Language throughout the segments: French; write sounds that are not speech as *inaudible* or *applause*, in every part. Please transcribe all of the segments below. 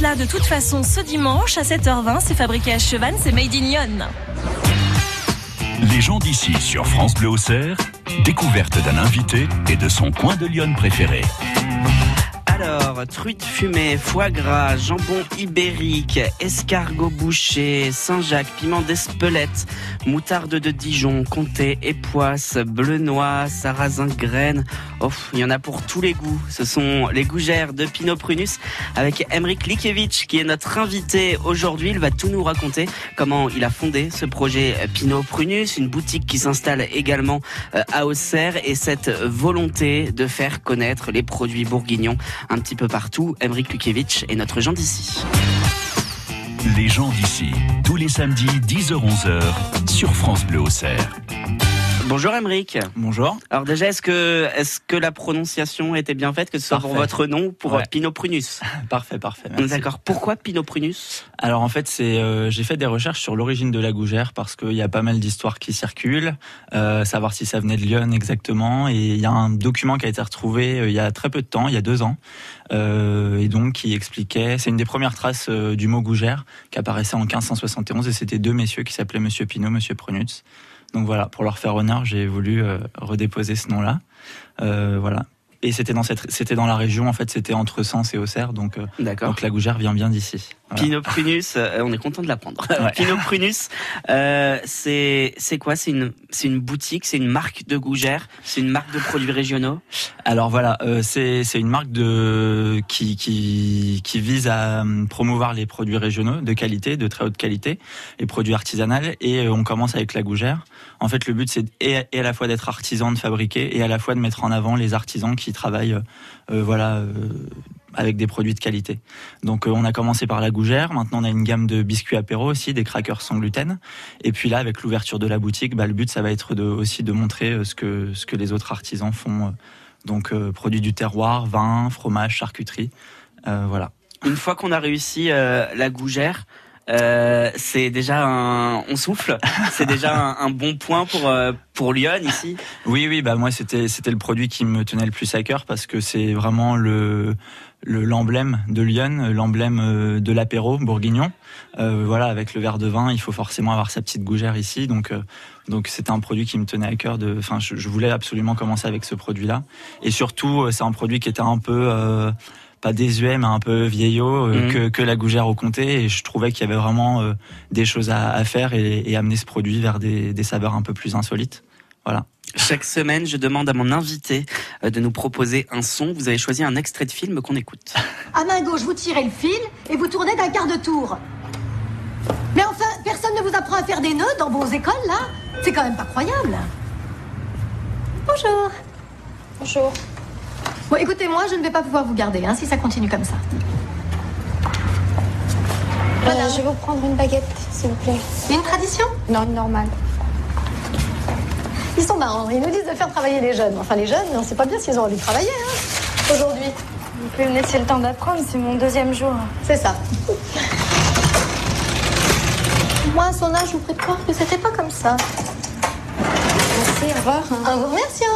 là de toute façon ce dimanche à 7h20. C'est fabriqué à Chevannes, c'est Made in Lyon. Les gens d'ici sur France Bleu Auxerre, découverte d'un invité et de son coin de Lyon préféré. Alors, truite fumée, foie gras, jambon ibérique, escargot bouché, Saint-Jacques, piment d'Espelette, moutarde de Dijon, comté, époisse, bleu noix, sarrasin graine. Il y en a pour tous les goûts. Ce sont les gougères de Pinot Prunus avec Emric Likevich qui est notre invité aujourd'hui. Il va tout nous raconter comment il a fondé ce projet Pinot Prunus, une boutique qui s'installe également euh, à Auxerre et cette volonté de faire connaître les produits bourguignons un petit peu partout. Emric Lukevich est notre gens d'ici. Les gens d'ici, tous les samedis 10h-11h sur France Bleu Auxerre. Bonjour Emric. Bonjour. Alors déjà, est-ce que, la prononciation était bien faite, que ce soit pour votre nom ou pour Ouais. Pinot Prunus? *laughs* Parfait, parfait. D'accord. Pourquoi Pinot Prunus? Alors en fait, c'est euh, j'ai fait des recherches sur l'origine de la gougère parce qu'il y a pas mal d'histoires qui circulent, euh, savoir si ça venait de Lyon exactement. Et il y a un document qui a été retrouvé euh, il y a très peu de temps, il y a deux ans, euh, et donc qui expliquait. C'est une des premières traces du mot gougère qui apparaissait en 1571 et c'était deux messieurs qui s'appelaient Monsieur Pinot, Monsieur Prunus. Donc voilà, pour leur faire honneur, j'ai voulu euh, redéposer ce nom-là. Euh, voilà. Et c'était dans cette, c'était dans la région en fait, c'était entre Sens et Auxerre, donc euh, D'accord. donc la gougère vient bien d'ici. Pinot Prunus, euh, on est content de l'apprendre. Ouais. *laughs* Pinot Prunus, euh, c'est c'est quoi? C'est une c'est une boutique, c'est une marque de gougère, c'est une marque de produits régionaux? Alors voilà, euh, c'est c'est une marque de qui qui qui vise à promouvoir les produits régionaux de qualité, de très haute qualité, les produits artisanaux et on commence avec la gougère. En fait, le but c'est et, et à la fois d'être artisan, de fabriquer et à la fois de mettre en avant les artisans qui travaillent voilà avec des produits de qualité. Donc euh, on a commencé par la gougère, maintenant on a une gamme de biscuits apéro aussi, des crackers sans gluten. Et puis là avec l'ouverture de la boutique, bah, le but ça va être aussi de montrer euh, ce que les autres artisans font euh, donc produits du terroir, vin, fromage, charcuterie. Voilà. Une fois qu'on a réussi la gougère, euh, c'est déjà un, on souffle, *laughs* c'est déjà un, bon point pour euh, pour Lyon ici. Oui, oui, bah moi c'était c'était le produit qui me tenait le plus à cœur parce que c'est vraiment le le- l'emblème de Lyon, l'emblème euh, de l'apéro bourguignon. Euh, voilà, avec le verre de vin, il faut forcément avoir sa petite gougère ici, donc euh, donc c'était un produit qui me tenait à cœur. De, enfin, je, je voulais absolument commencer avec ce produit-là, et surtout c'est un produit qui était un peu pas désuet mais un peu vieillot euh, Mhm. que, que la gougère au comté et je trouvais qu'il y avait vraiment euh, des choses à, à faire et, et amener ce produit vers des, des saveurs un peu plus insolites. Voilà. Chaque semaine, je demande à mon invité euh, de nous proposer un son. Vous avez choisi un extrait de film qu'on écoute. À main gauche, vous tirez le fil et vous tournez d'un quart de tour. Mais enfin, personne ne vous apprend à faire des nœuds dans vos écoles, là C'est quand même pas croyable. Bonjour. Bonjour. Bon, écoutez, moi, je ne vais pas pouvoir vous garder, hein, si ça continue comme ça. Euh, je vais vous prendre une baguette, s'il vous plaît. Une tradition? Non, une normale. Ils sont marrants. Ils nous disent de faire travailler les jeunes. Enfin, les jeunes, on sait pas bien s'ils ont envie de travailler, hein, aujourd'hui. Vous pouvez me laisser le temps d'apprendre, c'est mon deuxième jour. C'est ça. Moi, à son âge, je vous prie de croire que c'était pas comme ça. Merci, au revoir. En vous remerciant.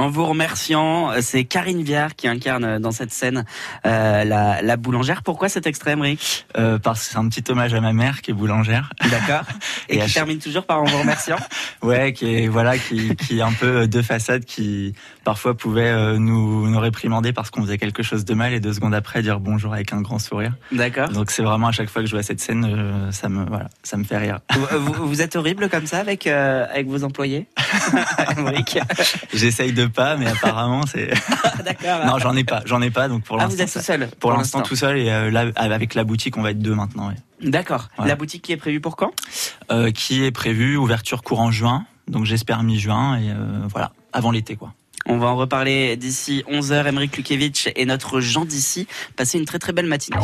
En vous remerciant, c'est Karine Viard qui incarne euh, dans cette scène euh, la, la boulangère. Pourquoi cet extrait, Emric Euh, parce que c'est un petit hommage à ma mère qui est boulangère. D'accord. *laughs* Et, Et qui chaque- termine toujours par en vous remerciant. *laughs* Ouais, qui est voilà, qui, qui est un peu deux façades, qui parfois pouvait euh, nous, nous réprimander parce qu'on faisait quelque chose de mal et deux secondes après dire bonjour avec un grand sourire. D'accord. Donc c'est vraiment à chaque fois que je vois cette scène, ça me voilà, ça me fait rire. Vous, vous- vous êtes horrible comme ça avec euh, avec vos employés, *laughs* J'essaye de pas, mais apparemment c'est. *laughs* *laughs* D'accord. non, j'en ai pas, j'en ai pas. Donc pour ah, l'instant, vous êtes ça- tout seul. pour l'instant tout seul et euh, là avec la boutique, on va être deux maintenant. ouais. D'accord. Voilà. La boutique qui est prévue pour quand? Euh, qui est prévu ouverture courant juin, donc j'espère mi-juin et euh, voilà, avant l'été quoi. On va en reparler d'ici 11h. Emric Lukevich et notre Jean d'ici. Passez une très très belle matinée.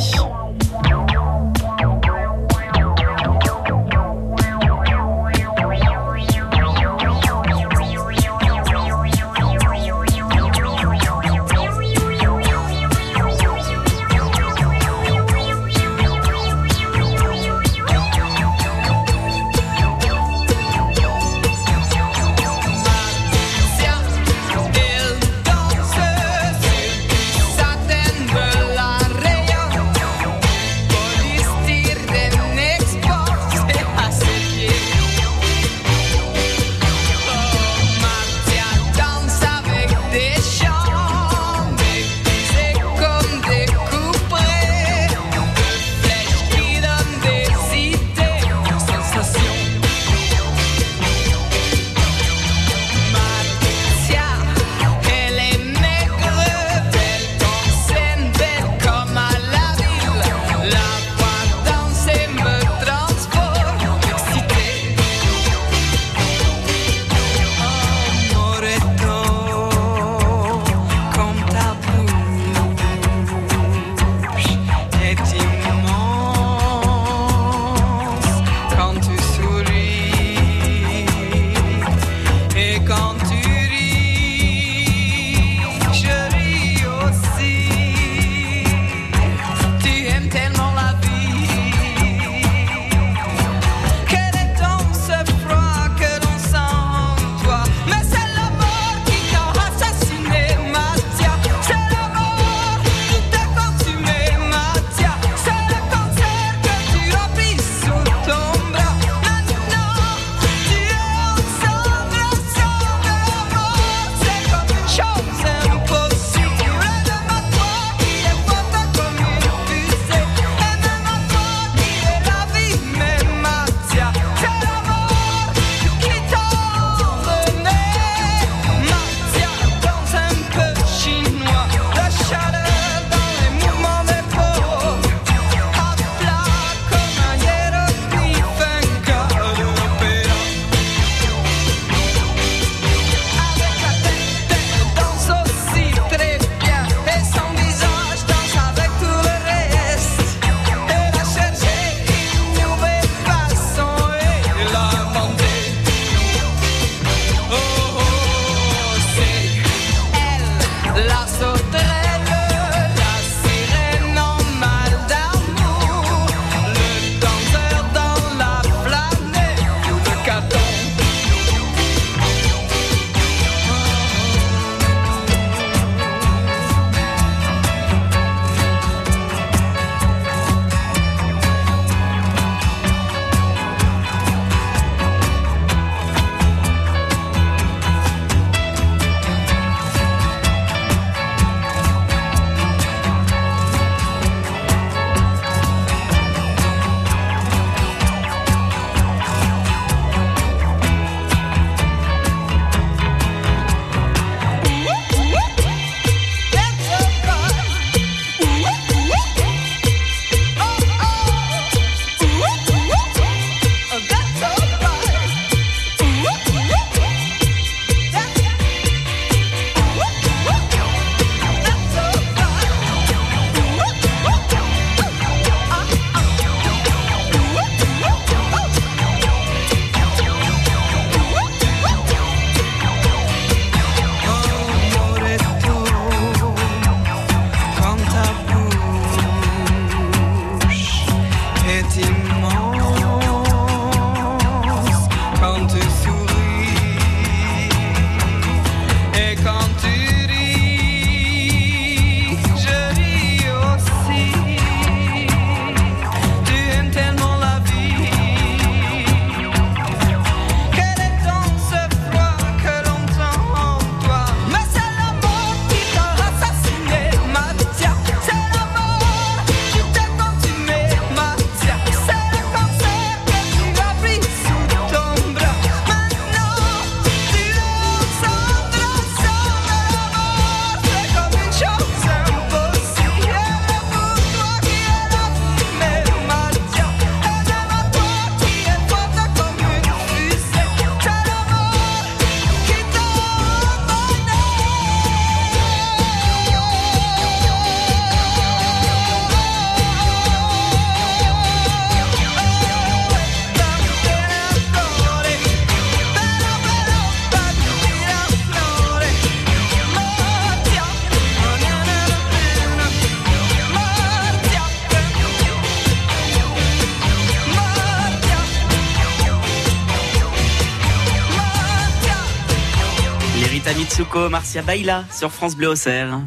Mitsuko, Marcia Baila sur France Bleu Auxerre.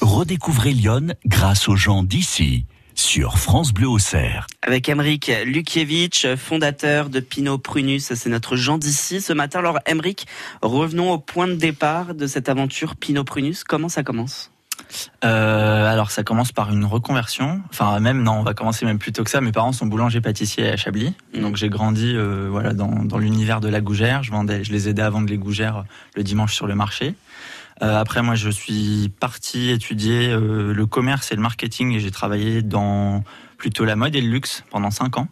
Redécouvrez Lyon grâce aux gens d'ici sur France Bleu Auxerre. Avec Emeric Lukiewicz, fondateur de Pinot Prunus, c'est notre gens d'ici ce matin. Alors Emeric, revenons au point de départ de cette aventure Pinot Prunus. Comment ça commence? Euh, alors ça commence par une reconversion. Enfin même non, on va commencer même plus tôt que ça. Mes parents sont boulangers pâtissiers à Chablis, Mm. donc j'ai grandi euh, voilà dans, dans l'univers de la gougère. Je vendais, je les aidais à vendre les gougères le dimanche sur le marché. Euh, après moi je suis parti étudier euh, le commerce et le marketing et j'ai travaillé dans plutôt la mode et le luxe pendant cinq ans.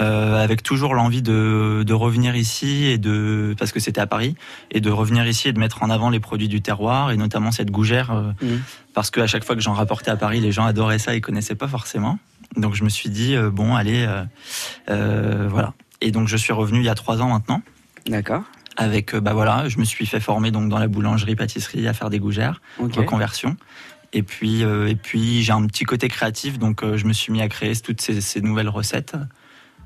Euh, avec toujours l'envie de, de revenir ici et de parce que c'était à Paris et de revenir ici et de mettre en avant les produits du terroir et notamment cette gougère euh, Mhm. parce que à chaque fois que j'en rapportais à Paris les gens adoraient ça ils connaissaient pas forcément donc je me suis dit euh, bon allez voilà et donc je suis revenu il y a trois ans maintenant D'accord. avec bah voilà je me suis fait former donc dans la boulangerie pâtisserie à faire des gougères Ok. reconversion. Et puis, euh, et puis j'ai un petit côté créatif, donc euh, je me suis mis à créer toutes ces, ces nouvelles recettes.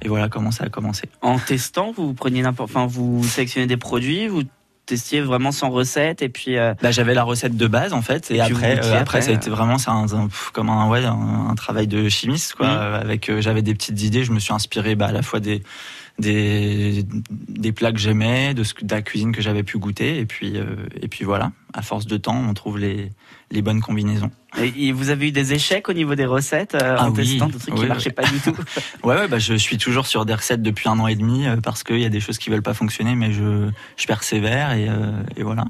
Et voilà comment ça a commencé. En testant, vous preniez n'importe, enfin vous sélectionnez des produits, vous testiez vraiment sans recette et puis euh, Bah, j'avais la recette de base en fait, et, après, euh, après, après, ça a été vraiment c'est un, comme un ouais un, travail de chimiste quoi. Euh, Avec euh, j'avais des petites idées, je me suis inspiré bah, à la fois des des des plats que j'aimais, de, la cuisine que j'avais pu goûter, et puis euh, et puis voilà. À force de temps, on trouve les les bonnes combinaisons. et- et vous avez eu des échecs au niveau des recettes euh, Ah en oui. testant des trucs qui Oui, marchaient pas du tout. *laughs* Ouais, ouais, bah, je suis toujours sur des recettes depuis un an et demi euh, parce qu'il y a des choses qui veulent pas fonctionner, mais je, je persévère et, euh, et voilà.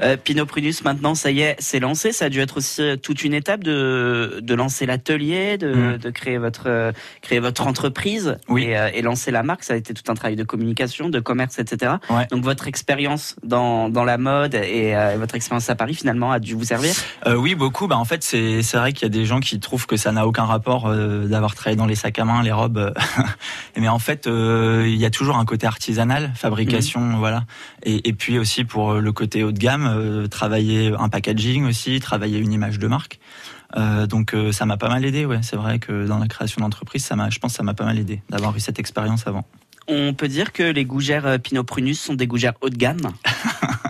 Euh, Pinot Prunus, maintenant, ça y est, c'est lancé. Ça a dû être aussi euh, toute une étape de, de lancer l'atelier, de, Mm. de créer votre euh, créer votre entreprise Oui. et, euh, et lancer la marque. Ça a été tout un travail de communication, de commerce, etc. Ouais. Donc votre expérience dans, dans la mode et, euh, votre expérience à Paris finalement a dû vous servir? Euh, oui, beaucoup. Bah, en fait, c'est vrai qu'il y a des gens qui trouvent que ça n'a aucun rapport euh, d'avoir travaillé dans les sacs à main, les robes. euh, *laughs* Mais en fait, euh, il y a toujours un côté artisanal, fabrication, voilà. Et, et puis aussi pour le côté de gamme, euh, travailler un packaging aussi, travailler une image de marque. Euh, donc euh, ça m'a pas mal aidé, ouais. C'est vrai que dans la création d'entreprise, ça m'a, je pense, que ça m'a pas mal aidé d'avoir eu cette expérience avant. On peut dire que les gougères Pinot Prunus sont des gougères haut de gamme? *laughs*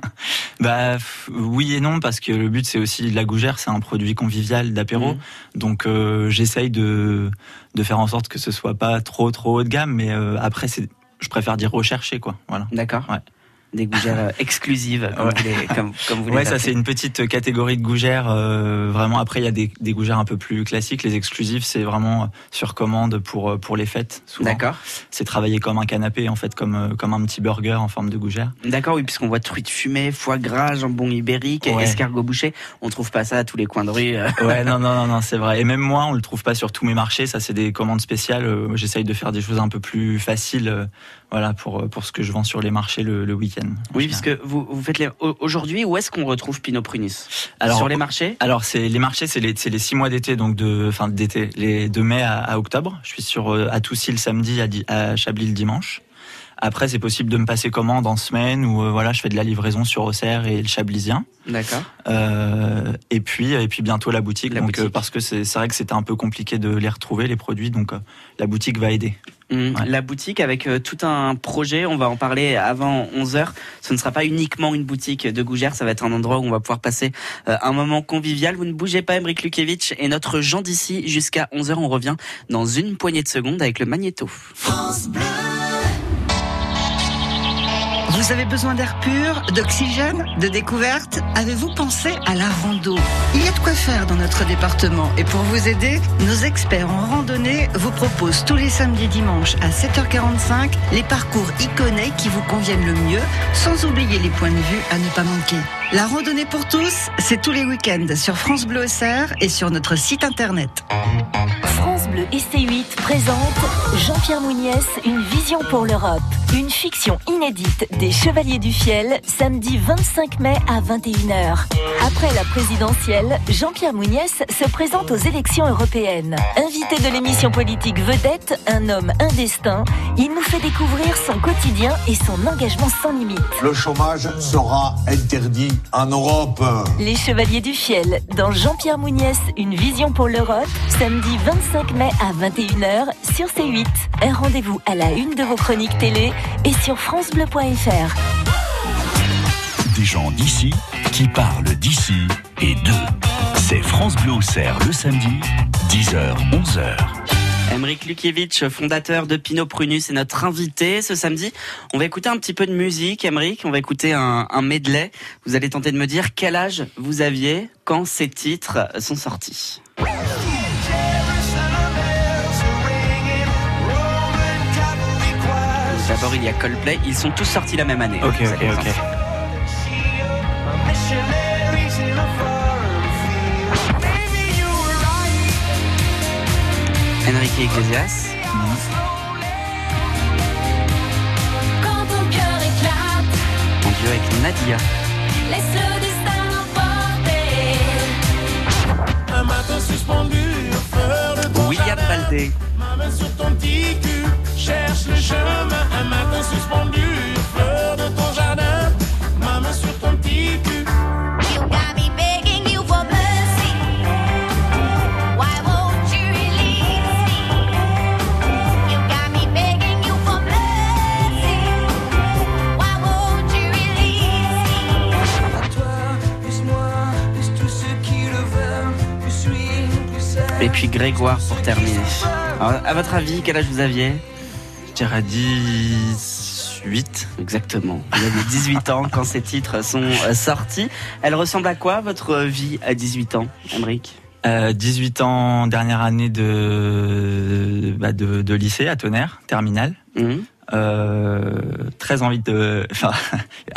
Bah oui et non parce que le but c'est aussi la gougère, c'est un produit convivial d'apéro. Mhm. Donc euh, j'essaye de de faire en sorte que ce soit pas trop trop haut de gamme, mais euh, après c'est je préfère dire recherché quoi. Voilà. D'accord. Ouais. Des gougères euh, exclusives, comme Ouais. vous les, comme, comme vous les Ouais, ça c'est une petite catégorie de gougères. euh, vraiment après il y a des, des gougères un peu plus classiques. Les exclusifs c'est vraiment sur commande pour euh, pour les fêtes. Souvent. D'accord. C'est travaillé comme un canapé en fait, comme euh, comme un petit burger en forme de gougère. D'accord, oui, puisqu'on voit truite fumée, foie gras, jambon ibérique, Ouais. escargot bouché. On trouve pas ça à tous les coins de rue. euh. *laughs* Ouais, non, non, non, non, c'est vrai. Et même moi, on le trouve pas sur tous mes marchés. Ça, c'est des commandes spéciales. Euh, J'essaye de faire des choses un peu plus faciles, euh, voilà, pour euh, pour ce que je vends sur les marchés le, le week-end. Oui, puisque vous, vous faites les... au- aujourd'hui, où est-ce qu'on retrouve Pinot Prunus Alors, Sur les marchés? Alors, c'est les marchés, c'est les c'est les six mois d'été, donc de enfin d'été, les de mai à, à octobre. Je suis sur euh, à Toussy le samedi, à, Chablis le dimanche. Après, c'est possible de me passer commande en semaine ou euh, voilà, je fais de la livraison sur Auxerre et le Chablisien. D'accord. Euh, et puis et puis bientôt la boutique. La donc boutique. euh, parce que c'est c'est vrai que c'était un peu compliqué de les retrouver les produits, donc la boutique va aider. Ouais. La boutique avec euh, tout un projet, on va en parler avant 11h. Ce ne sera pas uniquement une boutique de gougères, ça va être un endroit où on va pouvoir passer euh, un moment convivial. Vous ne bougez pas, Emric Lukevich et notre Jean d'ici jusqu'à 11h. On revient dans une poignée de secondes avec le magnéto. Vous avez besoin d'air pur, d'oxygène, de découverte Avez-vous pensé à la rando Il y a de quoi faire dans notre département et pour vous aider, nos experts en randonnée vous proposent tous les samedis dimanches à 7h45 les parcours iconés qui vous conviennent le mieux, sans oublier les points de vue à ne pas manquer. La randonnée pour tous, c'est tous les week-ends sur France Bleu Auxerre et sur notre site internet. France Bleu et C8 présente Jean-Pierre Mouniès, une vision pour l'Europe. Une fiction inédite des Chevaliers du Fiel, samedi 25 mai à 21h. Après la présidentielle, Jean-Pierre Mouniès se présente aux élections européennes. Invité de l'émission politique Vedette, un homme, un destin, il nous fait découvrir son quotidien et son engagement sans limite. Le chômage sera interdit en Europe. Les Chevaliers du Fiel, dans Jean-Pierre Mouniès, une vision pour l'Europe, samedi 25 mai à 21h sur C8. Un rendez-vous à la une de vos chroniques télé et sur FranceBleu.fr. des gens d'ici qui parlent d'ici et d'eux. C'est France Bleu Auxerre le samedi, 10h, 11h. Emeric Lukiewicz, fondateur de Pinot Prunus, est notre invité ce samedi. On va écouter un petit peu de musique, Emeric. On va écouter un, un medley. Vous allez tenter de me dire quel âge vous aviez quand ces titres sont sortis. D'abord, il y a Coldplay. Ils sont tous sortis la même année. Ok, ok, ok. Enrique Iglesias. Quand ton cœur éclate, En duo avec Nadia. laisse le destin l'emporter. Un matin suspendu, au feu de ton William. Baldé. Ma main sur ton petit cul, cherche le chemin. Un matin suspendu, de ton jardin. Ma main sur ton petit cul. You got me begging you for mercy. Why won't you release me? You got me begging you for mercy. Why won't you release me? Toi, plus moi, plus tous ceux qui le veulent. Plus lui, plus celle. Et puis Grégoire pour terminer. Alors, à votre avis, quel âge vous aviez? Dirais 18. Exactement. Vous aviez 18 ans quand ces titres sont euh, sortis. Elle ressemble à quoi votre vie à 18 ans, Emric Euh, 18 ans, dernière année de, bah, de, de lycée à Tonnerre, terminale. Mhm. Euh, très envie de, *laughs* enfin,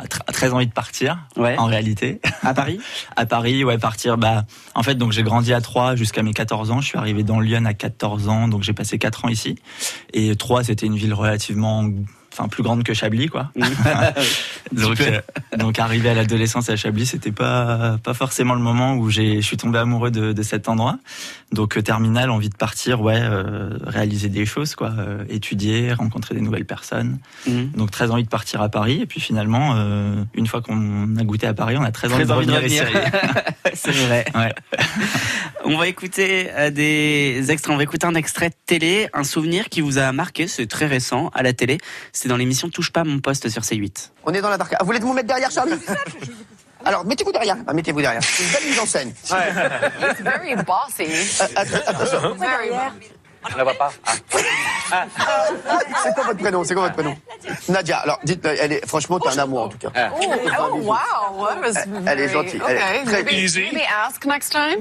tr- très envie de partir. Ouais. En réalité, À Paris? *laughs* À Paris, ouais, partir. Bah, en fait, donc j'ai grandi à Troyes jusqu'à mes 14 ans. Je suis arrivé dans Lyon à 14 ans, donc j'ai passé 4 ans ici. Et Troyes, c'était une ville relativement, enfin, plus grande que Chablis, quoi. *laughs* *laughs* donc, euh, donc arrivé à l'adolescence à Chablis, c'était pas pas forcément le moment où j'ai, je suis tombé amoureux de, de cet endroit. Donc euh, terminal, envie de partir, ouais, euh, réaliser des choses, quoi, euh, étudier, rencontrer des nouvelles personnes. Mhm. Donc très envie de partir à Paris. Et puis finalement, euh, une fois qu'on a goûté à Paris, on a très, Très envie de envie de revenir. *laughs* C'est vrai. Ouais. On va écouter des extraits. On va écouter un extrait de télé, un souvenir qui vous a marqué. C'est très récent à la télé. Dans l'émission Touche pas mon poste sur C8. On est dans la dark. Ah, vous voulez vous mettre derrière, Charlie Alors, mettez-vous derrière. Ah, mettez-vous derrière. C'est une belle mise en scène. It's very bossy. Att- *laughs* attention. Very Je la vois pas. Ah. C'est quoi votre prénom? C'est quoi votre prénom? Nadia. Alors, dites, euh, elle est, franchement, t'es un amour en tout cas. Oh, oh wow. That was Elle est gentille, elle est Okay. très maybe, easy. maybe ask next time?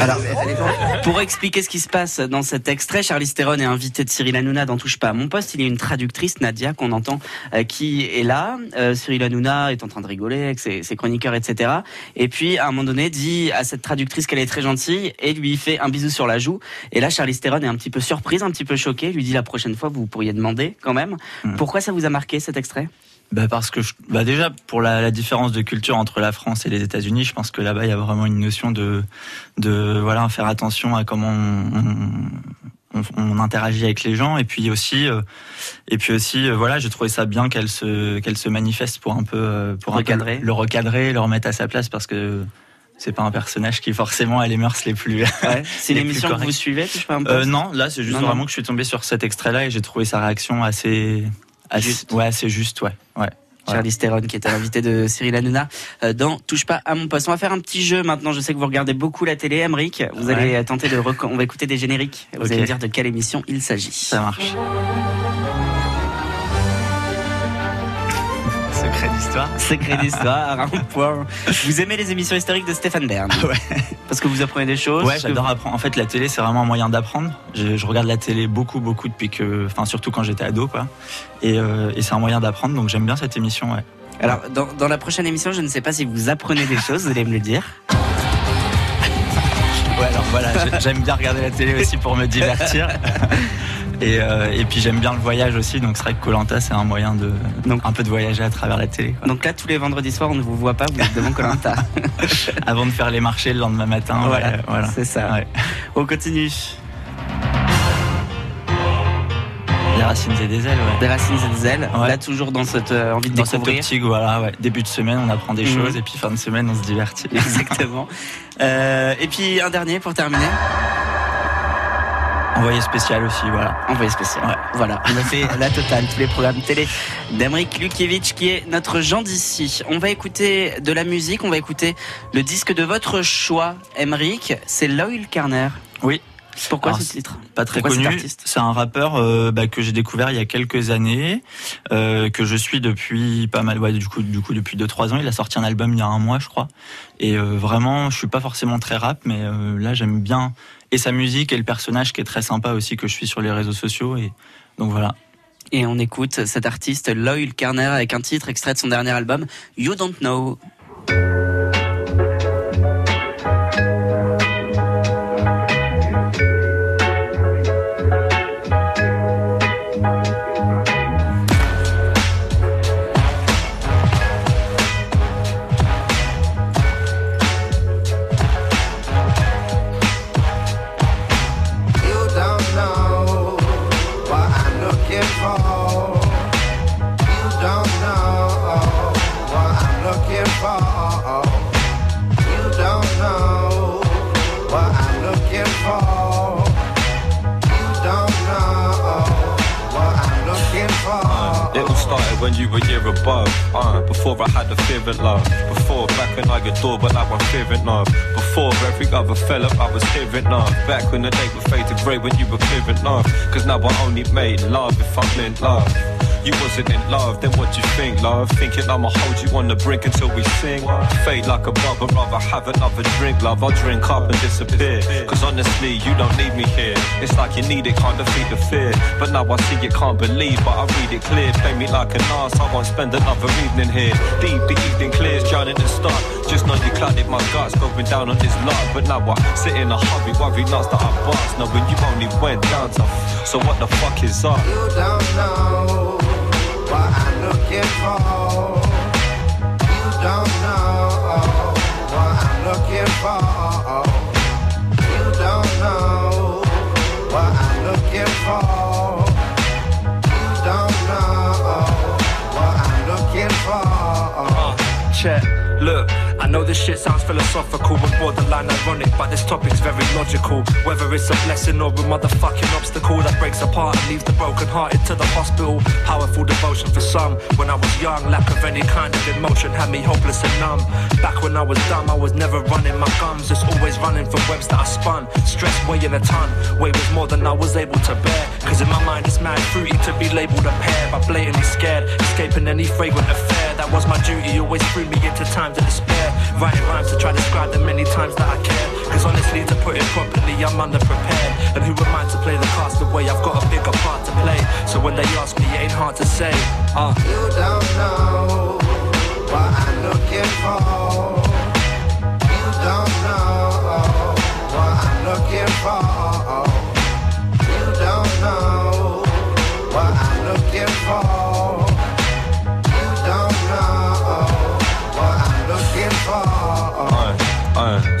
Alors, elle est gentille. Pour expliquer ce qui se passe dans cet extrait, Charlie Theron est invité de Cyril Hanouna dans Touche pas à mon poste. Il y a une traductrice, Nadia, qu'on entend, euh, qui est là. Euh, Cyril Hanouna est en train de rigoler avec ses, ses chroniqueurs, etc. Et puis, à un moment donné, dit à cette traductrice qu'elle est très gentille et lui fait un bisou sur la joue. Et là, Charlie Theron est un petit peu surprise, un petit peu choqué. Lui dit la prochaine fois, vous pourriez demander quand même. Pourquoi ça vous a marqué cet extrait? Bah parce que je- bah déjà pour la, la différence de culture entre la France et les États-Unis, je pense que là-bas il y a vraiment une notion de de voilà faire attention à comment on, on, on interagit avec les gens et puis aussi euh, et puis aussi euh, voilà j'ai trouvé ça bien qu'elle se qu'elle se manifeste pour un peu euh, pour un peu Recadrer. le recadrer, le remettre à sa place parce que c'est pas un personnage qui forcément a les mœurs les plus Ouais, *laughs* C'est une les plus émission que vous suivez, pas mon Euh, poste non, là c'est juste Non, non. vraiment que je suis tombé sur cet extrait-là et j'ai trouvé sa réaction assez, assez Juste. ouais, assez juste, ouais, ouais. Charlie Theron, qui était l'invité de Cyril Hanouna euh, dans Touche pas à mon poste. On va faire un petit jeu maintenant. Je sais que vous regardez beaucoup la télé, Emric. Vous Ouais. allez tenter de. On va écouter des génériques. Vous allez me dire de quelle émission il s'agit. Ça marche. Secret d'histoire. Secret d'histoire, un point. Vous aimez les émissions historiques de Stéphane Bern Ouais. Parce que vous apprenez des choses. Ouais, j'adore apprendre. En fait, la télé, c'est vraiment un moyen d'apprendre. Je, je regarde la télé beaucoup, beaucoup depuis que, enfin, surtout quand j'étais ado, quoi. Et, euh, et c'est un moyen d'apprendre, donc j'aime bien cette émission, ouais. Alors, dans, dans la prochaine émission, je ne sais pas si vous apprenez des choses, vous allez me le dire. *laughs* Ouais, alors voilà, j'ai- j'aime bien regarder la télé aussi pour me divertir. *laughs* Et, euh, et puis j'aime bien le voyage aussi, donc c'est vrai que Colanta c'est un moyen de Donc- un peu de voyager à travers la télé. quoi. Donc là, tous les vendredis soirs, on ne vous voit pas, vous êtes devant Colanta. *laughs* Avant de faire les marchés le lendemain matin. Voilà, ouais, voilà. c'est ça. Ouais. On continue. Les racines et des ailes, ouais. Des racines et des ailes. Ouais. Là, toujours dans cette euh, envie de Dans cette optique, voilà, ouais. Début de semaine, on apprend des Mhm. choses et puis fin de semaine, on se divertit. Exactement. *laughs* Euh, et puis un dernier pour terminer. Envoyé spécial aussi, voilà. Envoyé spécial. Voilà, on a fait la totale, tous les programmes télé d'Emeric Lukiewicz qui est notre Jean d'ici. On va écouter de la musique, on va écouter le disque de votre choix, Emeric. C'est Loyal Carner. Oui. Pourquoi Alors, ce titre Pas très Pourquoi connu. C'est un rappeur euh, bah, que j'ai découvert il y a quelques années, euh, que je suis depuis pas mal, ouais, du coup, du coup depuis 2-3 ans. Il a sorti un album il y a un mois, je crois. Et euh, vraiment, je suis pas forcément très rap, mais euh, là j'aime bien et sa musique et le personnage qui est très sympa aussi que je suis sur les réseaux sociaux. Et donc voilà. Et on écoute cet artiste Loyal Carner avec un titre extrait de son dernier album, You Don't Know. Back when the day would fade to grey when you were clearing love. Cause now I only made love if I'm in love. You wasn't in love, then what you think, love? Thinking I'ma hold you on the brink until we sing. Fade like a bubble, rather have another drink, love. I'll drink up and disappear. Cause honestly, you don't need me here. It's like you need it, can't defeat the fear. But now I see you can't believe, but I read it clear. Play me like an ass, I won't spend another evening here. Deep, the evening clears, drowning the start. Just know you clouded my guts, going down on this lot. But now I sit in a hurry, worry nuts that I bust. Knowing you only went down to. So what the fuck is up? You don't know looking for. You don't know what I'm looking for. You don't know what I'm looking for. You don't know what I'm looking for. Uh, Check. Look, I know this shit sounds philosophical and borderline ironic, but this topic's very logical. Whether it's a blessing or a motherfucking obstacle that breaks apart and leaves the broken-hearted to the hospital. Powerful devotion for some. When I was young, lack of any kind of emotion had me hopeless and numb. Back when I was dumb, I was never running my gums, just always running from webs that I spun. Stress weighing a ton, weight was more than I was able to bear. Cause in my mind it's mad fruity to be labelled a pair, but blatantly scared, escaping any fragrant affair. That was my duty, always threw me into times of despair. Writing rhymes to try to describe the many times that I care. Cause honestly, to put it properly, I'm underprepared. And who am I to play the cast away? I've got a bigger part to play. So when they ask me, it ain't hard to say. Uh. You don't know what I'm looking for. You don't know what I'm looking for. You don't know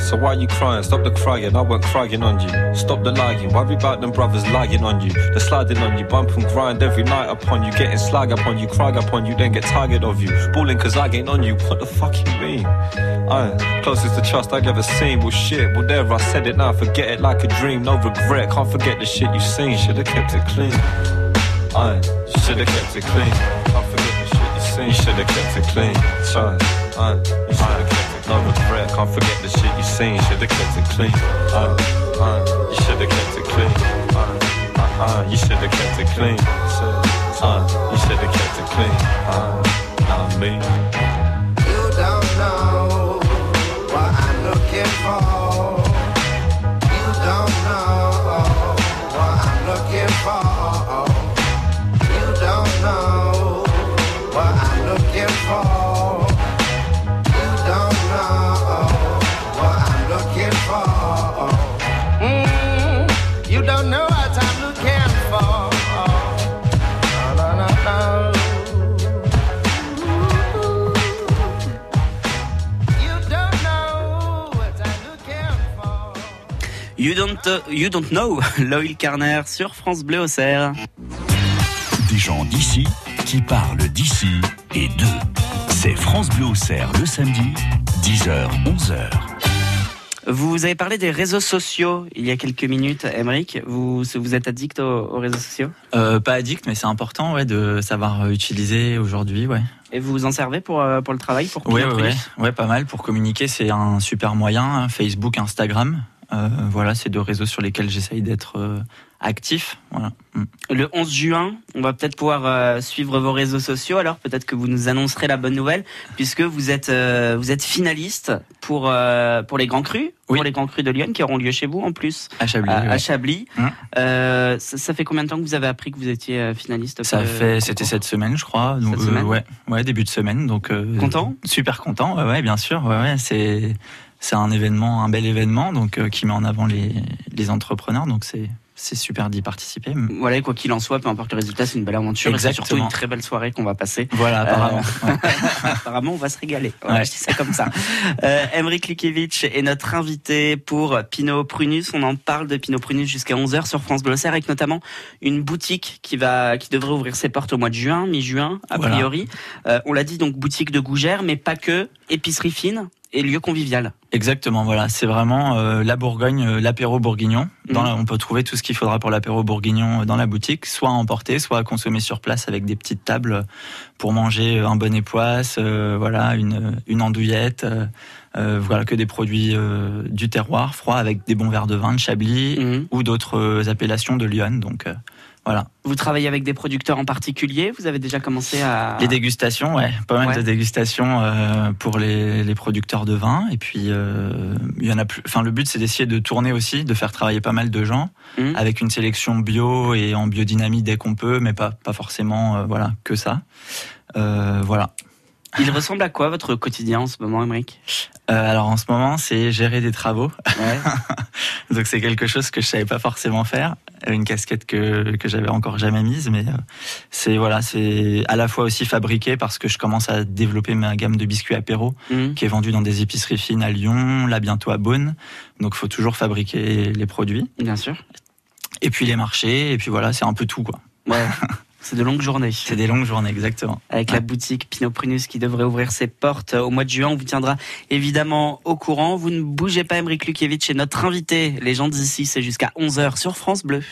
So why you crying? Stop the crying, I went crying on you. Stop the lying, worry about them brothers lying on you. They're sliding on you, bump and grind every night upon you. Getting slag upon you, cry upon you, then get tired of you. Balling cause I ain't on you, what the fuck you mean? Aye, closest to trust I've ever seen. Well shit, well there I said it now, forget it like a dream. No regret, can't forget the shit you seen. Should've kept it clean. You should've kept it clean. Can't forget the shit you seen. Should've kept it clean. Aye, you should've kept it no regret. Can't forget the shit you seen. Should've kept it clean. Aye, aye, you should've kept it clean. Aye, aye, aye, you should've kept it clean. Aye, you should've kept it clean. Aye, not me. You don't, you don't know, *laughs* Loïl Carner sur France Bleu Auxerre. Des gens d'ici qui parlent d'ici et d'eux. C'est France Bleu Auxerre le samedi, 10h, 11h. Vous avez parlé des réseaux sociaux il y a quelques minutes, Emeric. Vous, vous êtes addict aux, aux réseaux sociaux? Euh, pas addict, mais c'est important ouais, de savoir euh, utiliser aujourd'hui. Ouais. Et vous vous en servez pour, euh, pour le travail pour Ouais, Pinot ouais, ouais, Prunus ouais, pas mal. Pour communiquer, c'est un super moyen. hein, Facebook, Instagram. Euh, voilà, c'est deux réseaux sur lesquels j'essaye d'être euh, actif. Voilà. Mm. Le 11 juin, on va peut-être pouvoir euh, suivre vos réseaux sociaux. Alors peut-être que vous nous annoncerez la bonne nouvelle, puisque vous êtes euh, vous êtes finaliste pour euh, pour les grands crus, pour les grands crus de Lyon qui auront lieu chez vous en plus À Chablis. à, à ouais. Chablis. Mm. Ça, ça fait combien de temps que vous avez appris que vous étiez finaliste Ça fait, c'était cette semaine, je crois. Donc, Cette semaine ouais, ouais, début de semaine. Donc Content? Super content. Ouais, ouais, bien sûr. Ouais, ouais, c'est c'est un événement, un bel événement, donc euh, qui met en avant les les entrepreneurs. Donc c'est c'est super d'y participer. Voilà, quoi qu'il en soit, peu importe le résultat, c'est une belle aventure et c'est surtout une très belle soirée qu'on va passer. Voilà, apparemment. *laughs* Euh, apparemment, on va se régaler. Voilà, Ouais. Je dis ça comme ça. Euh, Lukevich est notre invité pour Pinot Prunus. On en parle de Pinot Prunus jusqu'à 11h sur France Bleu avec notamment une boutique qui va, qui devrait ouvrir ses portes au mois de juin, mi-juin, a Voilà. priori. Euh, on l'a dit, donc boutique de gougère, mais pas que, épicerie fine et lieu convivial. Exactement, voilà, c'est vraiment euh, la Bourgogne, euh, l'apéro bourguignon. Dans la- on peut trouver tout ce qu'il faudra pour l'apéro bourguignon euh, dans la boutique, soit à emporter, soit à consommer sur place avec des petites tables pour manger euh, un bon époisse, euh, voilà, une, une andouillette, voilà, que des produits du terroir, froid avec des bons verres de vin de Chablis ou d'autres appellations de Lyon. Donc voilà. Vous travaillez avec des producteurs en particulier? Vous avez déjà commencé à... Les dégustations, ouais, pas mal Ouais. de dégustations euh, pour les, les producteurs de vin. Et puis, euh, il y en a plus. Enfin, le but, c'est d'essayer de tourner aussi, de faire travailler pas mal de gens Mmh. avec une sélection bio et en biodynamie dès qu'on peut, mais pas pas forcément, euh, voilà, que ça. Voilà. Il ressemble à quoi votre quotidien en ce moment, Emeric Euh, alors en ce moment, c'est gérer des travaux. *laughs* Donc c'est quelque chose que je savais pas forcément faire, une casquette que que j'avais encore jamais mise, mais euh, c'est voilà, c'est à la fois aussi fabriqué parce que je commence à développer ma gamme de biscuits apéro Mhm. qui est vendue dans des épiceries fines à Lyon, là bientôt à Beaune. Donc faut toujours fabriquer les produits. Bien sûr. Et puis les marchés, et puis voilà, c'est un peu tout quoi. Ouais. *laughs* C'est de longues journées. C'est des longues journées, exactement. Avec la boutique Pinot Prunus qui devrait ouvrir ses portes au mois de juin. On vous tiendra évidemment au courant. Vous ne bougez pas, Emeric Lukevich est notre invité. Les gens d'ici, c'est jusqu'à 11h sur France Bleu.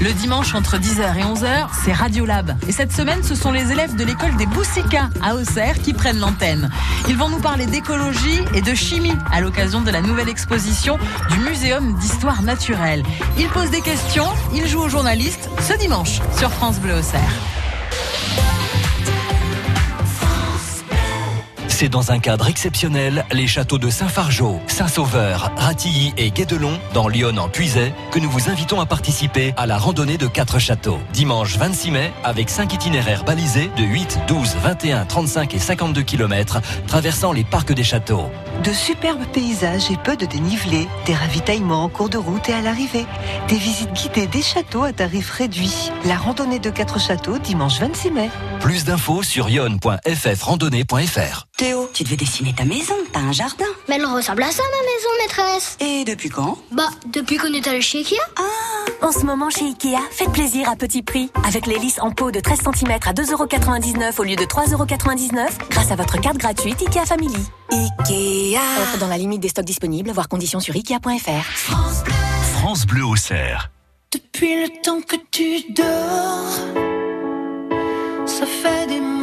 Le dimanche entre 10h et 11h, c'est Radiolab. Et cette semaine, ce sont les élèves de l'école des Boussicas à Auxerre qui prennent l'antenne. Ils vont nous parler d'écologie et de chimie à l'occasion de la nouvelle exposition du Muséum d'histoire naturelle. Ils posent des questions, ils jouent aux journalistes ce dimanche sur France Bleu Auxerre. C'est dans un cadre exceptionnel, les châteaux de Saint-Fargeau, Saint-Sauveur, Ratilly et Guédelon, dans Lyon en Puisay, que nous vous invitons à participer à la randonnée de quatre châteaux. Dimanche 26 mai, avec cinq itinéraires balisés de 8, 12, 21, 35 et 52 km, traversant les parcs des châteaux. De superbes paysages et peu de dénivelé, des ravitaillements en cours de route et à l'arrivée, des visites guidées des châteaux à tarif réduit. La randonnée de quatre châteaux dimanche 26 mai. Plus d'infos sur yon.ffrandonnée.fr. Théo, tu devais dessiner ta maison, t'as un jardin. Mais elle ressemble à ça, ma maison, maîtresse. Et depuis quand? Bah, depuis qu'on est allé chez Ikea. En ce moment chez Ikea, faites plaisir à petit prix. Avec les lisses en pot de 13 cm à 2,99€ au lieu de 3,99€ grâce à votre carte gratuite Ikea Family. Ikea. Offre dans la limite des stocks disponibles, voire conditions sur Ikea.fr. France Bleu au cerf. Depuis le temps que tu dors, ça fait des mois,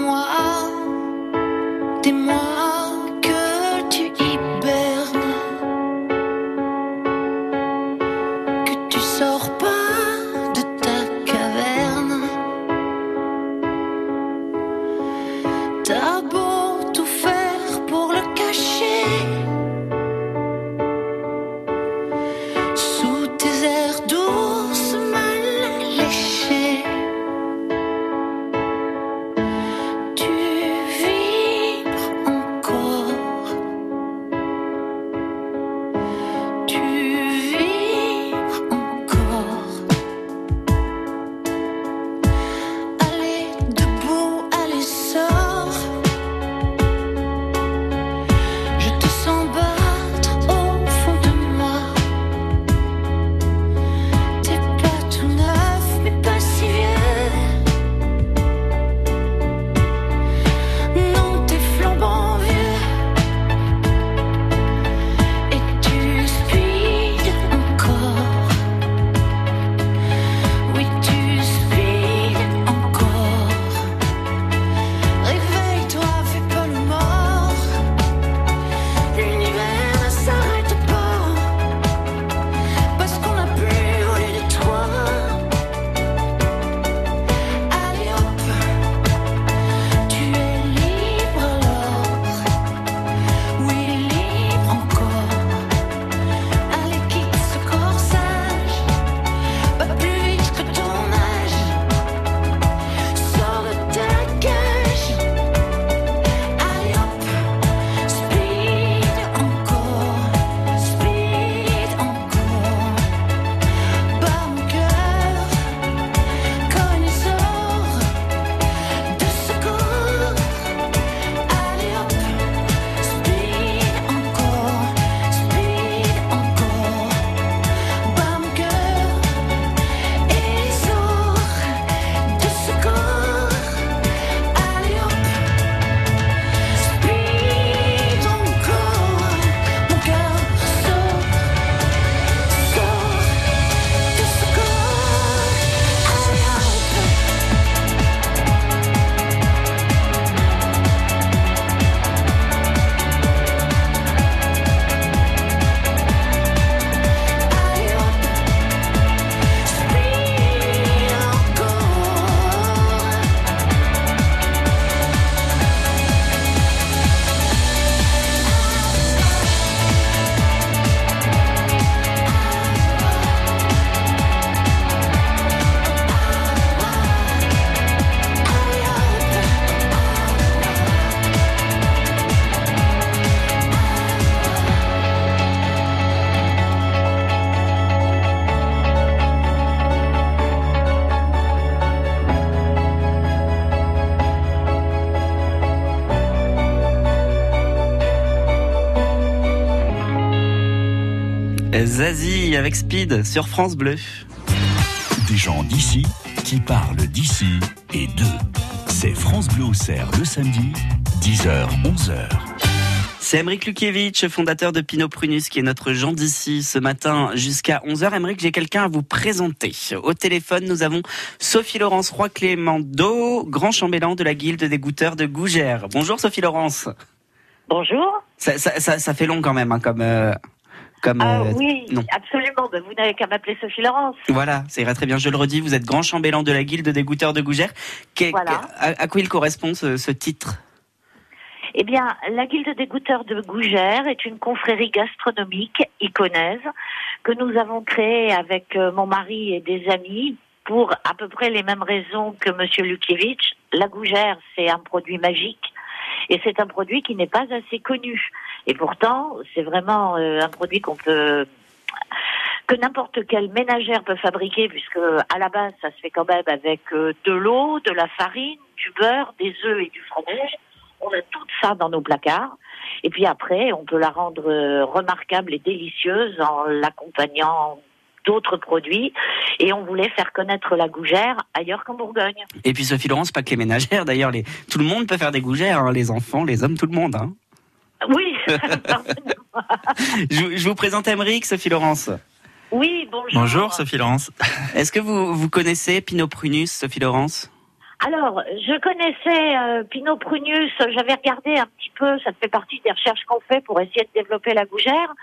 Zazie avec Speed sur France Bleu. Des gens d'ici qui parlent d'ici et d'eux. C'est France Bleu Auxerre le samedi, 10h, 11h. C'est Emeric Lukiewicz, fondateur de Pinot Prunus, qui est notre Jean d'ici ce matin jusqu'à 11h. Emeric, j'ai quelqu'un à vous présenter. Au téléphone, nous avons Sophie Laurence Roy Clémendo, grand chambellan de la Guilde des goûteurs de Gougères. Bonjour Sophie Laurence. Bonjour. Ça, ça, ça, ça fait long quand même, hein, comme... euh, comme Ah euh, oui, non. absolument. Ben, vous n'avez qu'à m'appeler Sophie Laurence. Voilà, ça ira très bien. Je le redis, vous êtes grand chambellan de la Guilde des goûteurs de Gougères. Voilà. à, à quoi il correspond ce, ce titre? Eh bien, la Guilde des goûteurs de Gougères est une confrérie gastronomique iconaise que nous avons créée avec euh, mon mari et des amis pour à peu près les mêmes raisons que Monsieur Lukiewicz. La gougère, c'est un produit magique et c'est un produit qui n'est pas assez connu. Et pourtant, c'est vraiment euh, un produit qu'on peut que n'importe quelle ménagère peut fabriquer, puisque à la base, ça se fait quand même avec euh, de l'eau, de la farine, du beurre, des œufs et du fromage. On a tout ça dans nos placards. Et puis après, on peut la rendre euh, remarquable et délicieuse en l'accompagnant d'autres produits. Et on voulait faire connaître la gougère ailleurs qu'en Bourgogne. Et puis Sophie Laurence, pas que les ménagères d'ailleurs, les... tout le monde peut faire des gougères, hein, les enfants, les hommes, tout le monde. hein. Oui, *laughs* Je, vous- je vous présente Emeric, Sophie Laurence. oui, bonjour. Bonjour Sophie Laurence. *laughs* Est-ce que vous, vous connaissez Pinot Prunus, Sophie Laurence? Alors, je connaissais euh, Pinot Prunus, j'avais regardé un petit peu, ça fait partie des recherches qu'on fait pour essayer de développer la gougère,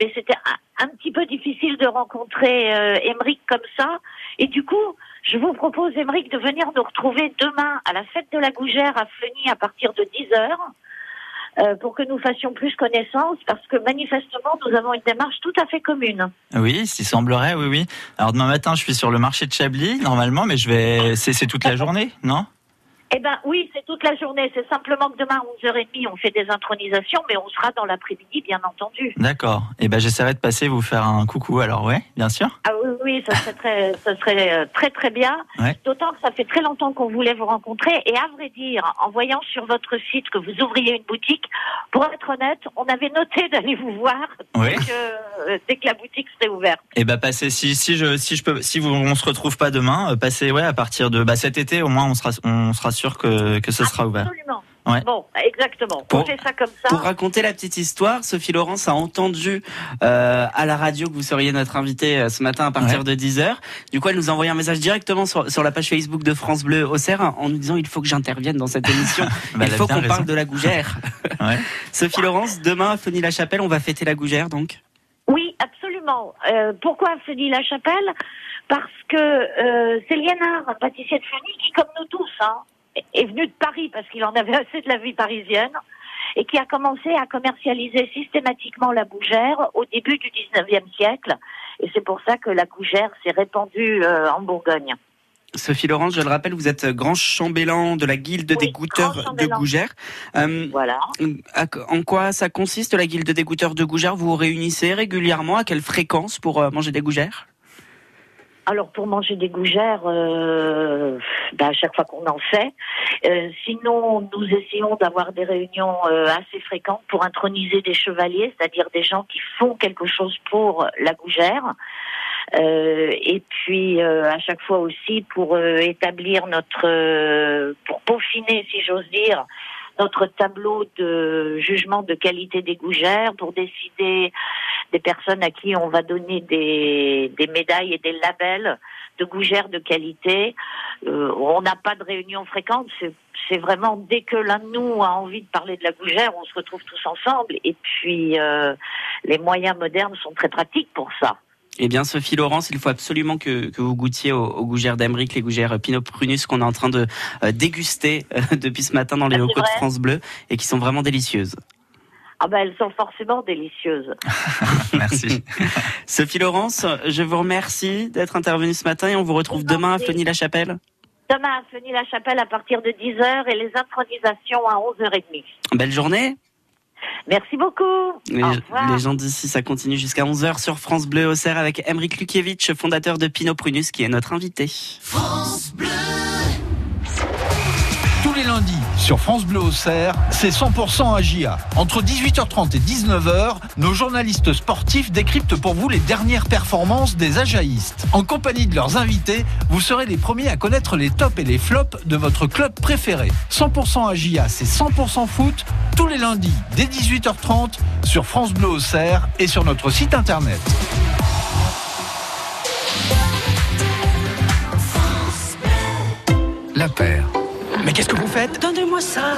mais c'était un, un petit peu difficile de rencontrer euh, Émeric comme ça. Et du coup, je vous propose, Émeric, de venir nous retrouver demain à la fête de la gougère à Fleuny à partir de 10 heures. Euh, pour que nous fassions plus connaissance, parce que manifestement, nous avons une démarche tout à fait commune. Oui, s'il semblerait, oui, oui. Alors demain matin, je suis sur le marché de Chablis, normalement, mais je vais. C'est toute la journée, non? Eh ben oui, c'est toute la journée. C'est simplement que demain à 11h30, on fait des intronisations, mais on sera dans l'après-midi, bien entendu. D'accord. Et ben j'essaierai de passer vous faire un coucou. Alors ouais, bien sûr. Ah oui, oui, ça serait très, *laughs* ça serait euh, très très bien. Ouais. D'autant que ça fait très longtemps qu'on voulait vous rencontrer. Et à vrai dire, en voyant sur votre site que vous ouvriez une boutique, pour être honnête, on avait noté *laughs* d'aller vous voir Oui. dès, que, euh, dès que la boutique serait ouverte. Et ben passez si si je si je peux si vous on se retrouve pas demain, euh, passez ouais à partir de bah cet été au moins on sera on sera sûr que que ce sera ouvert. Absolument. Ouais. Bon, exactement. On Pour- fait ça comme ça. Pour raconter la petite histoire, Sophie Laurence a entendu euh, à la radio que vous seriez notre invité euh, ce matin à partir Ouais. de 10h. Du coup, elle nous a envoyé un message directement sur, sur la page Facebook de France Bleu Auxerre en nous disant il faut que j'intervienne dans cette émission. *laughs* Bah, il faut qu'on parle de la gougère. *laughs* Ouais. Sophie Laurence, demain à Fleuny-la-Chapelle, on va fêter la gougère donc? Oui, absolument. Euh, pourquoi Fleuny-la-Chapelle Parce que euh, c'est Liénard, un pâtissier de Fleuny, qui, comme nous tous, hein, est venu de Paris parce qu'il en avait *laughs* assez de la vie parisienne et qui a commencé à commercialiser systématiquement la gougère au début du 19e siècle. Et c'est pour ça que la gougère s'est répandue euh, en Bourgogne. Sophie Laurence, je le rappelle, vous êtes grand chambellan de la Guilde des goûteurs de. Gougère. Euh, Voilà. en quoi ça consiste la Guilde des goûteurs de Gougère? Vous vous réunissez régulièrement? À quelle fréquence pour euh, manger des gougères? Alors pour manger des gougères, euh, bah, à chaque fois qu'on en fait. Euh, sinon, nous essayons d'avoir des réunions euh, assez fréquentes pour introniser des chevaliers, c'est-à-dire des gens qui font quelque chose pour la gougère. Euh, et puis à chaque fois aussi pour établir notre, pour peaufiner, si j'ose dire, notre tableau de jugement de qualité des gougères, pour décider des personnes à qui on va donner des, médailles et des labels de gougères de qualité. Euh, on n'a pas de réunions fréquentes, c'est c'est vraiment dès que l'un de nous a envie de parler de la gougère, on se retrouve tous ensemble. Et puis euh, les moyens modernes sont très pratiques pour ça. Eh bien, Sophie Laurence, il faut absolument que, que vous goûtiez aux, aux gougères d'Amérique, les gougères euh, Pinot Prunus qu'on est en train de euh, déguster euh, *laughs* depuis ce matin dans les Ah, locaux de France Bleu et qui sont vraiment délicieuses. Ah ben elles sont forcément délicieuses. *laughs* Merci. Sophie Laurence, je vous remercie d'être intervenue ce matin et on vous retrouve demain à Fleuny-la-Chapelle. Demain à Fleuny-la-Chapelle à partir de 10h et les intronisations à 11h30. Belle journée. Merci beaucoup. Les, Au gens d'ici, ça continue jusqu'à 11h sur France Bleu Auxerre avec Emeric Lukiewicz, fondateur de Pinot Prunus, qui est notre invité. France Bleu. Sur France Bleu Auxerre, c'est 100% AGIA. Entre 18h30 et 19h, nos journalistes sportifs décryptent pour vous les dernières performances des ajaïstes. En compagnie de leurs invités, vous serez les premiers à connaître les tops et les flops de votre club préféré. 100% AGIA, c'est 100% foot, tous les lundis dès 18h30 sur France Bleu Auxerre et sur notre site internet. La paire. Mais qu'est-ce que vous faites Donnez-moi ça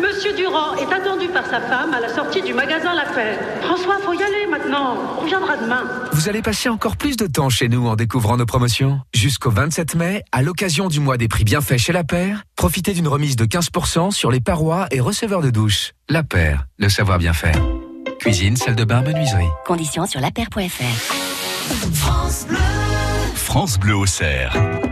Monsieur Durand est attendu par sa femme à la sortie du magasin La Paix. François, faut y aller maintenant. On viendra demain. Vous allez passer encore plus de temps chez nous en découvrant nos promotions. Jusqu'au 27 mai, à l'occasion du mois des prix bienfaits chez La Paire, profitez d'une remise de 15% sur les parois et receveurs de douche. La Paire, le savoir bien faire. Cuisine, salle de bain, menuiserie. Conditions sur lapaire.fr. France Bleu. France Bleu Auxerre. Je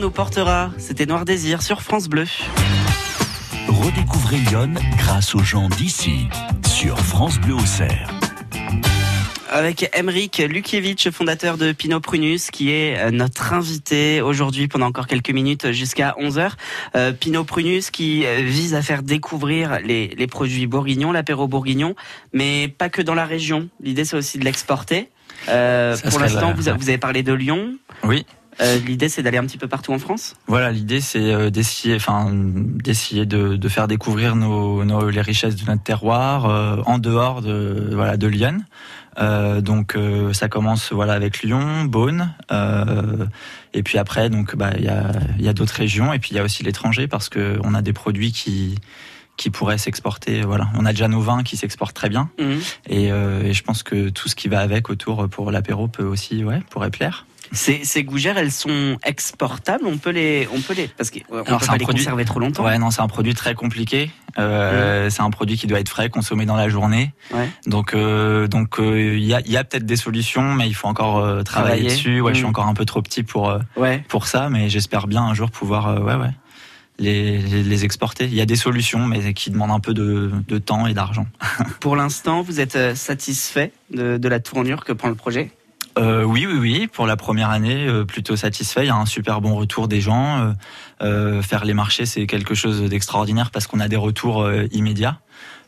nous portera. C'était Noir Désir sur France Bleu. Redécouvrez Lyon grâce aux gens d'ici sur France Bleu Auxerre. Avec Emeric Lukiewicz, fondateur de Pinot Prunus, qui est euh, notre invité aujourd'hui pendant encore quelques minutes jusqu'à 11h. Euh, Pinot Prunus qui euh, vise à faire découvrir les, les produits bourguignons, l'apéro bourguignon, mais pas que dans la région. L'idée c'est aussi de l'exporter. Euh, pour l'instant, vous avez parlé de Lyon. Oui. Euh, L'idée c'est d'aller un petit peu partout en France? Voilà, l'idée c'est euh, d'essayer, enfin, d'essayer de, de faire découvrir nos, nos- les richesses de notre terroir euh, en dehors de voilà de Lyon. Euh, donc euh, ça commence voilà avec Lyon, Beaune, euh, et puis après donc bah il y a il y a d'autres régions et puis il y a aussi l'étranger parce que on a des produits qui qui pourraient s'exporter. Voilà, on a déjà nos vins qui s'exportent très bien Mhm. et, et je pense que tout ce qui va avec autour pour l'apéro peut aussi ouais pourrait plaire. Ces, ces gougères, elles sont exportables. On peut les, on peut les, parce qu'on peut pas les produit- conserver trop longtemps. Ouais, non, c'est un produit très compliqué. Euh, C'est un produit qui doit être frais, consommé dans la journée. Ouais. Donc, euh, donc, euh, il y a, il y a peut-être des solutions, mais il faut encore travailler, Travailler. dessus. Ouais, je suis Mm. encore un peu trop petit pour Ouais. pour ça, mais j'espère bien un jour pouvoir, ouais, ouais, les, les, les exporter. Il y a des solutions, mais qui demandent un peu de, de temps et d'argent. *laughs* Pour l'instant, vous êtes satisfait de, de la tournure que prend le projet? Euh, oui, oui, oui. Pour la première année, euh, plutôt satisfait. Il y a un super bon retour des gens. Euh, faire les marchés, c'est quelque chose d'extraordinaire parce qu'on a des retours immédiats,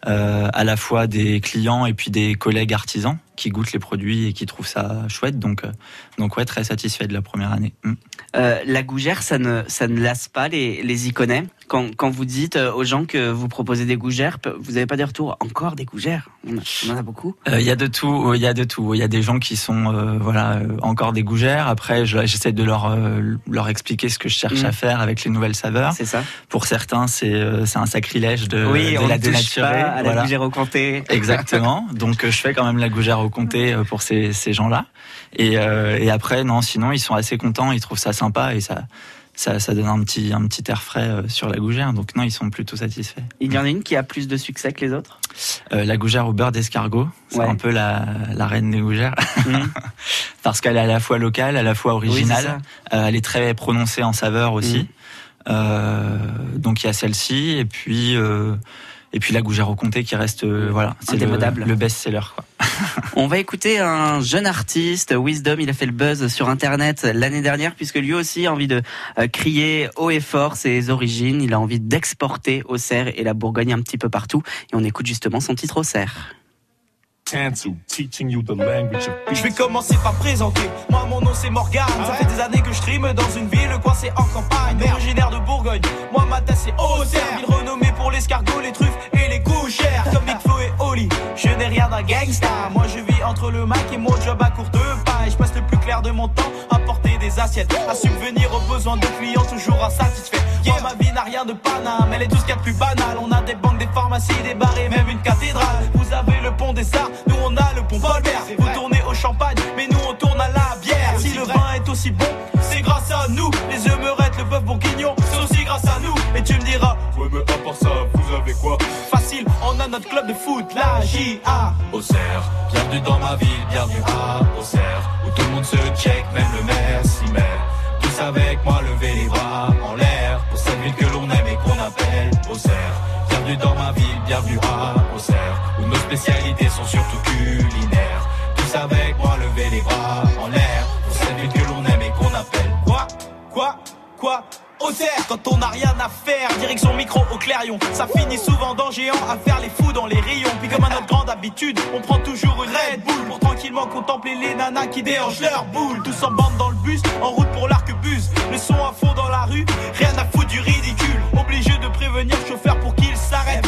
à la fois des clients et puis des collègues artisans qui goûtent les produits et qui trouvent ça chouette. Donc, euh, donc ouais, très satisfait de la première année. Mm. Euh, La gougère, ça ne, ça ne lasse pas les, les iconais. Quand, quand vous dites euh, aux gens que vous proposez des gougères, vous n'avez pas des retours encore des gougères on, en a beaucoup. Euh, Il y a de tout, il y a de tout. Il y a des gens qui sont euh, voilà euh, encore des gougères. Après, je- j'essaie de leur euh, leur expliquer ce que je cherche Mm. à faire avec les nouvelles saveurs. C'est ça. Pour certains, c'est euh, c'est un sacrilège de, oui, de on la dénaturer. pas à la Voilà. gougère au comté. Exactement. *laughs* Donc euh, je fais quand même la gougère au comté euh, pour ces, ces gens-là. Et, euh, et après, non, sinon ils sont assez contents, ils trouvent ça sympa et ça, ça, ça donne un petit, un petit air frais euh, sur la gougère. Donc non, ils sont plutôt satisfaits. Il y en a une qui a plus de succès que les autres? Euh, la gougère au beurre d'escargot, c'est Ouais. un peu la, la reine des gougères. *laughs* Parce qu'elle est à la fois locale, à la fois Oui, originale. Euh, elle est très prononcée en saveur aussi. Mhm. Euh, donc il y a celle-ci et puis et puis la gougère au comté qui reste euh, voilà c'est le, le best-seller quoi. *laughs* On va écouter un jeune artiste, Wisdom. Il a fait le buzz sur Internet l'année dernière puisque lui aussi a envie de euh, crier haut et fort ses origines. Il a envie d'exporter Auxerre et la Bourgogne un petit peu partout. Et on écoute justement son titre Auxerre. Je vais commencer par présenter. Moi, mon nom c'est Morgane. Ça fait des années que je stream dans une ville coincée en campagne. Originaire de Bourgogne. Moi, ma tasse c'est Auxerre. Ville renommée pour l'escargot, les truffes et les couchères. Comme Big Flo et Oli. Je n'ai rien d'un gangsta. Moi, je vis entre le Mac et mon job à courte paille. Je passe le plus clair de mon temps à porter des assiettes. À subvenir aux besoins de clients toujours insatisfaits. Moi, ma vie n'a rien de Paname. Elle est tout ce qu'il y a de plus banal. On a des banques, des pharmacies, des bars et même une cathédrale. Vous avez le pont des Arts. Nous, on a le pont Paul-Bert. Vous tournez au champagne, mais nous, on tourne à la bière. Si le vin est aussi bon, c'est grâce à nous. Les humeurettes, le bœuf bourguignon, c'est aussi grâce à nous. Et tu me diras, ouais, mais à part ça, vous avez quoi? Facile, notre club de foot, la JA. Auxerre, bienvenue dans ma ville, bienvenue à Auxerre, où tout le monde se check, même le maire s'y met. Tous avec moi, levez les bras en l'air, pour cette ville que l'on aime et qu'on appelle Auxerre. Bienvenue dans ma ville, bienvenue à Auxerre, où nos spécialités sont surtout culinaires. Tous avec moi, levez les bras en l'air, pour cette ville que l'on aime et qu'on appelle Quoi Quoi Quoi? Quand on n'a rien à faire, direction micro au clairion. Ça finit souvent dans géant à faire les fous dans les rayons. Puis comme à notre grande habitude, on prend toujours une Red Bull pour tranquillement contempler les nanas qui déhanchent leur boule. Tous en bande dans le bus, en route pour l'arquebuse. Le son à fond dans la rue, rien à foutre du ridicule. Obligé de prévenir le chauffeur pour qu'il s'arrête.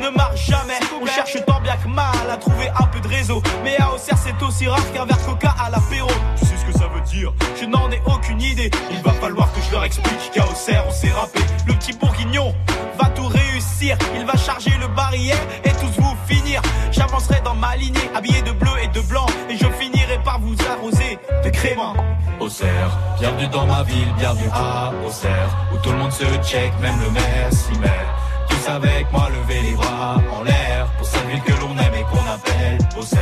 Ne marche jamais. On cherche tant bien que mal à trouver un peu de réseau. Mais à Auxerre, c'est aussi rare qu'un verre coca à l'apéro. Tu sais ce que ça veut dire? Je n'en ai aucune idée. Il va falloir que je leur explique qu'à Auxerre, on s'est rappé. Le petit bourguignon va tout réussir. Il va charger le barillet et tous vous finir. J'avancerai dans ma lignée, habillé de bleu et de blanc. Et je finirai par vous arroser de crément. Auxerre, bienvenue dans ma ville, bienvenue à Auxerre, où tout le monde se check, même le maire s'y met. Tous avec moi, levez les bras en l'air, pour cette ville que l'on aime et qu'on appelle Auxerre.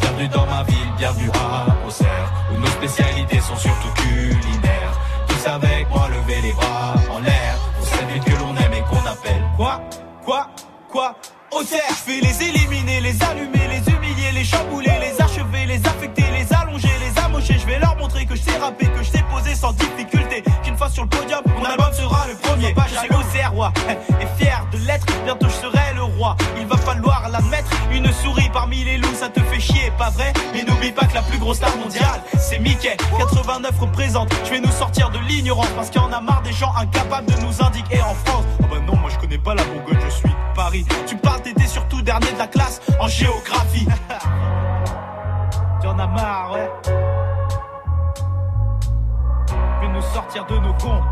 Bienvenue dans ma ville, bienvenue à Auxerre, où nos spécialités sont surtout culinaires. Tous avec moi, levez les bras en l'air. Pour cette ville que l'on aime et qu'on appelle. Quoi Quoi Quoi Auxerre, je vais les éliminer, les allumer, les humilier, les chambouler, les achever, les affecter, les allonger, les amocher. Je vais leur montrer que je sais rapper, que je sais poser sans difficulté. Qu'une fois sur le podium, mon album sera le premier. Je suis Auxerrois et fier Bientôt je serai le roi. Il va falloir l'admettre. Une souris parmi les loups, ça te fait chier, pas vrai? Mais n'oublie pas que la plus grosse star mondiale, c'est Mickey. 89 représente. Je vais nous sortir de l'ignorance parce qu'il y en a marre des gens incapables de nous indiquer en France. Oh bah non, moi je connais pas la Bourgogne, je suis Paris. Tu parles, t'étais surtout dernier de la classe en géographie. *laughs* tu en as marre, ouais. Je vais nous sortir de nos cons.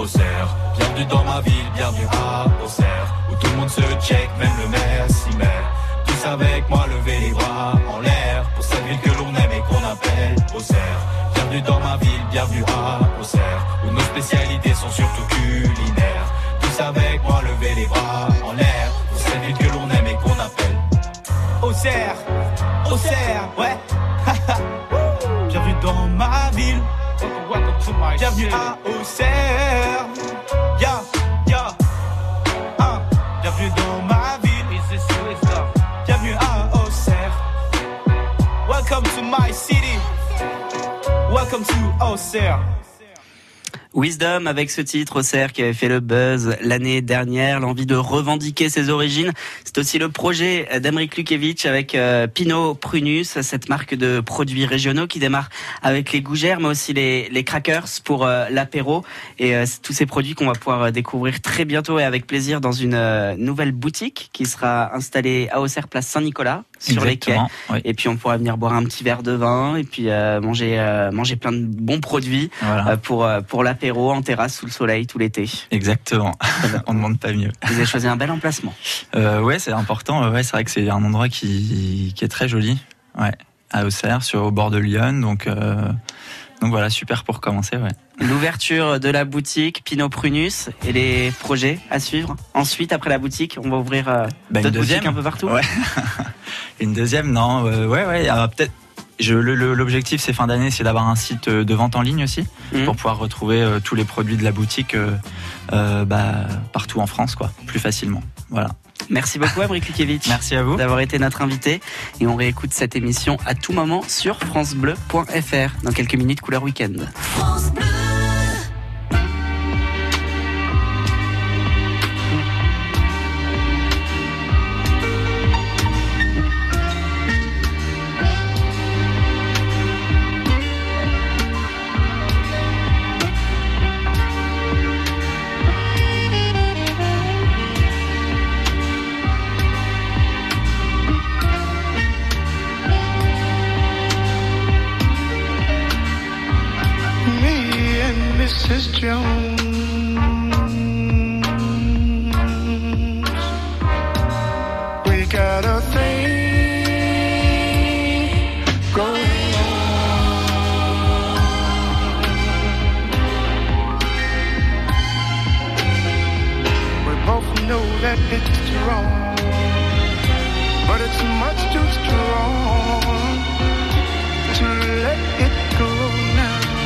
Auxerre, bienvenue dans ma ville, bienvenue à Auxerre, où tout le monde se check, même le maire s'y met. Tous avec moi, levez les bras en l'air, pour cette ville que l'on aime et qu'on appelle Auxerre. Bienvenue dans ma ville, bienvenue à Auxerre, où nos spécialités sont surtout culinaires. Tous avec moi, levez les bras en l'air, pour cette ville que l'on aime et qu'on appelle Auxerre, Auxerre, ouais. *laughs* Bienvenue dans ma ville. Bienvenue à Auxerre. Welcome to Auxerre. Wisdom avec ce titre Auxerre qui avait fait le buzz l'année dernière, l'envie de revendiquer ses origines. C'est aussi le projet d'Amrik Lukevich avec euh, Pinot Prunus, cette marque de produits régionaux qui démarre avec les gougères mais aussi les, les crackers pour euh, l'apéro. Et euh, tous ces produits qu'on va pouvoir découvrir très bientôt et avec plaisir dans une nouvelle boutique qui sera installée à Auxerre, place Saint-Nicolas, sur les quais. Oui. Et puis on pourra venir boire un petit verre de vin et puis euh, manger, euh, manger plein de bons produits Voilà. euh, pour, pour l'apéro en terrasse sous le soleil tout l'été. Exactement. *laughs* On ne demande pas mieux. Vous avez choisi un bel emplacement. Ouais, c'est important. Ouais, c'est vrai que c'est un endroit qui, qui est très joli. Ouais, à Auxerre, sur au bord de Lyon. Donc, donc voilà, super pour commencer. Ouais. L'ouverture de la boutique Pinot Prunus et les projets à suivre. Ensuite, après la boutique, on va ouvrir euh, une d'autres deuxième. boutiques un peu partout. Ouais. *laughs* Une deuxième, non, euh, ouais, ouais. alors Peut-être. Je, le- le- l'objectif, c'est fin d'année, c'est d'avoir un site euh, de vente en ligne aussi, Mhm. pour pouvoir retrouver euh, tous les produits de la boutique euh, euh, bah, partout en France, quoi, plus facilement. Voilà. Merci beaucoup, Lukevich. *laughs* Merci à vous. D'avoir été notre invité. Et on réécoute cette émission à tout moment sur FranceBleu.fr. Dans quelques minutes, couleur week-end.